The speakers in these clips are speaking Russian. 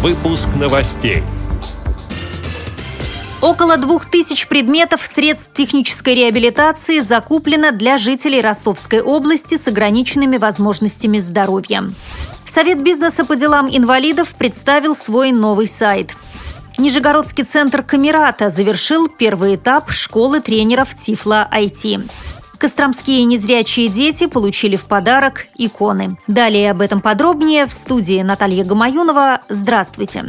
Выпуск новостей. Около двух тысяч предметов средств технической реабилитации закуплено для жителей Ростовской области с ограниченными возможностями здоровья. Совет бизнеса по делам инвалидов представил свой новый сайт. Нижегородский центр Камерата завершил первый этап школы тренеров Тифла-IT. Костромские незрячие дети получили в подарок иконы. Далее об этом подробнее в студии Наталья Гамаюнова. Здравствуйте.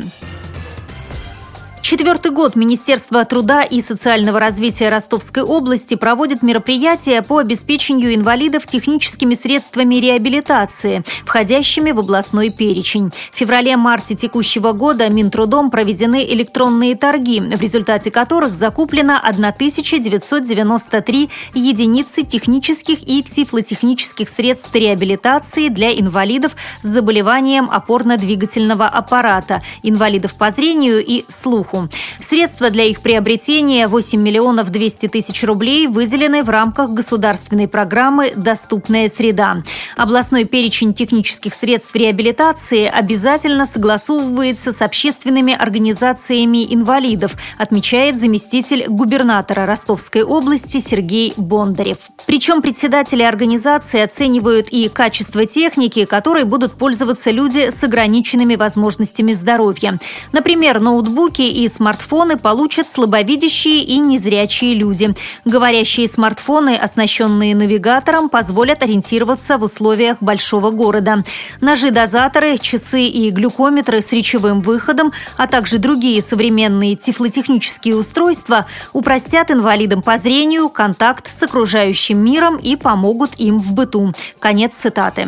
Четвертый год Министерство труда и социального развития Ростовской области проводит мероприятия по обеспечению инвалидов техническими средствами реабилитации, входящими в областной перечень. В феврале-марте текущего года Минтрудом проведены электронные торги, в результате которых закуплено 1993 единицы технических и тифлотехнических средств реабилитации для инвалидов с заболеванием опорно-двигательного аппарата, инвалидов по зрению и слуху. Средства для их приобретения 8 миллионов 200 тысяч рублей выделены в рамках государственной программы «Доступная среда». Областной перечень технических средств реабилитации обязательно согласовывается с общественными организациями инвалидов, отмечает заместитель губернатора Ростовской области Сергей Бондарев. Причем председатели организации оценивают и качество техники, которой будут пользоваться люди с ограниченными возможностями здоровья. Например, ноутбуки и смартфоны получат слабовидящие и незрячие люди. Говорящие смартфоны, оснащенные навигатором, позволят ориентироваться в условиях большого города. Ножи-дозаторы, часы и глюкометры с речевым выходом, а также другие современные тифлотехнические устройства упростят инвалидам по зрению контакт с окружающим миром и помогут им в быту. Конец цитаты.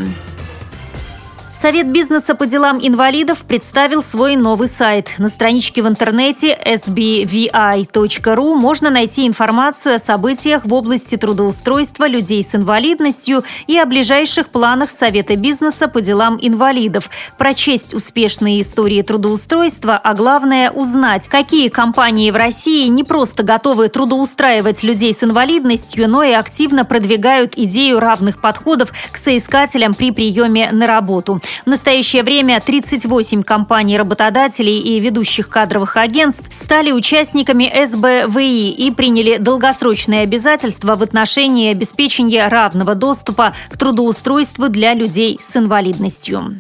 Совет бизнеса по делам инвалидов представил свой новый сайт. На страничке в интернете sbvi.ru можно найти информацию о событиях в области трудоустройства людей с инвалидностью и о ближайших планах Совета бизнеса по делам инвалидов, прочесть успешные истории трудоустройства, а главное узнать, какие компании в России не просто готовы трудоустраивать людей с инвалидностью, но и активно продвигают идею равных подходов к соискателям при приеме на работу. В настоящее время 38 компаний-работодателей и ведущих кадровых агентств стали участниками СБВИ и приняли долгосрочные обязательства в отношении обеспечения равного доступа к трудоустройству для людей с инвалидностью.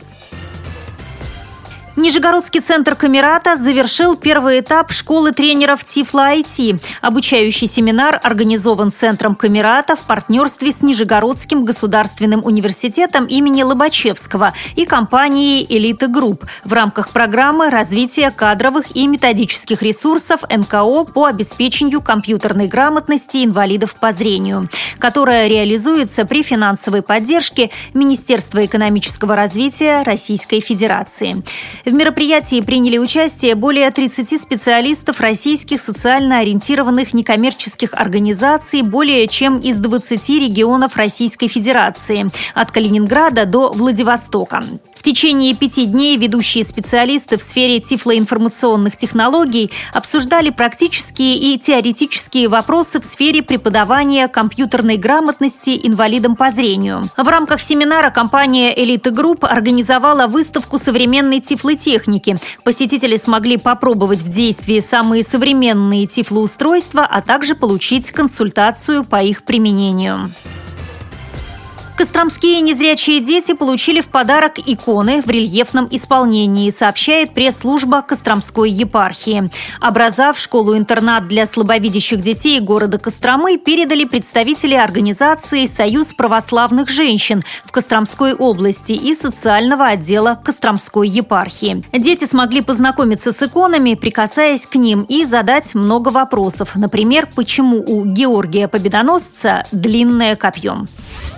Нижегородский центр Камерата завершил первый этап школы тренеров Тифло IT. Обучающий семинар организован Центром Камерата в партнерстве с Нижегородским государственным университетом имени Лобачевского и компанией «Элита Групп» в рамках программы развития кадровых и методических ресурсов НКО по обеспечению компьютерной грамотности инвалидов по зрению, которая реализуется при финансовой поддержке Министерства экономического развития Российской Федерации. В мероприятии приняли участие более 30 специалистов российских социально ориентированных некоммерческих организаций более чем из 20 регионов Российской Федерации, от Калининграда до Владивостока. В течение пяти дней ведущие специалисты в сфере тифлоинформационных технологий обсуждали практические и теоретические вопросы в сфере преподавания компьютерной грамотности инвалидам по зрению. В рамках семинара компания «Элита Групп» организовала выставку современной тифлотехники. Посетители смогли попробовать в действии самые современные тифлоустройства, а также получить консультацию по их применению. Костромские незрячие дети получили в подарок иконы в рельефном исполнении, сообщает пресс-служба Костромской епархии. Образа в школу-интернат для слабовидящих детей города Костромы передали представители организации «Союз православных женщин» в Костромской области и социального отдела Костромской епархии. Дети смогли познакомиться с иконами, прикасаясь к ним, и задать много вопросов. Например, почему у Георгия Победоносца длинное копье.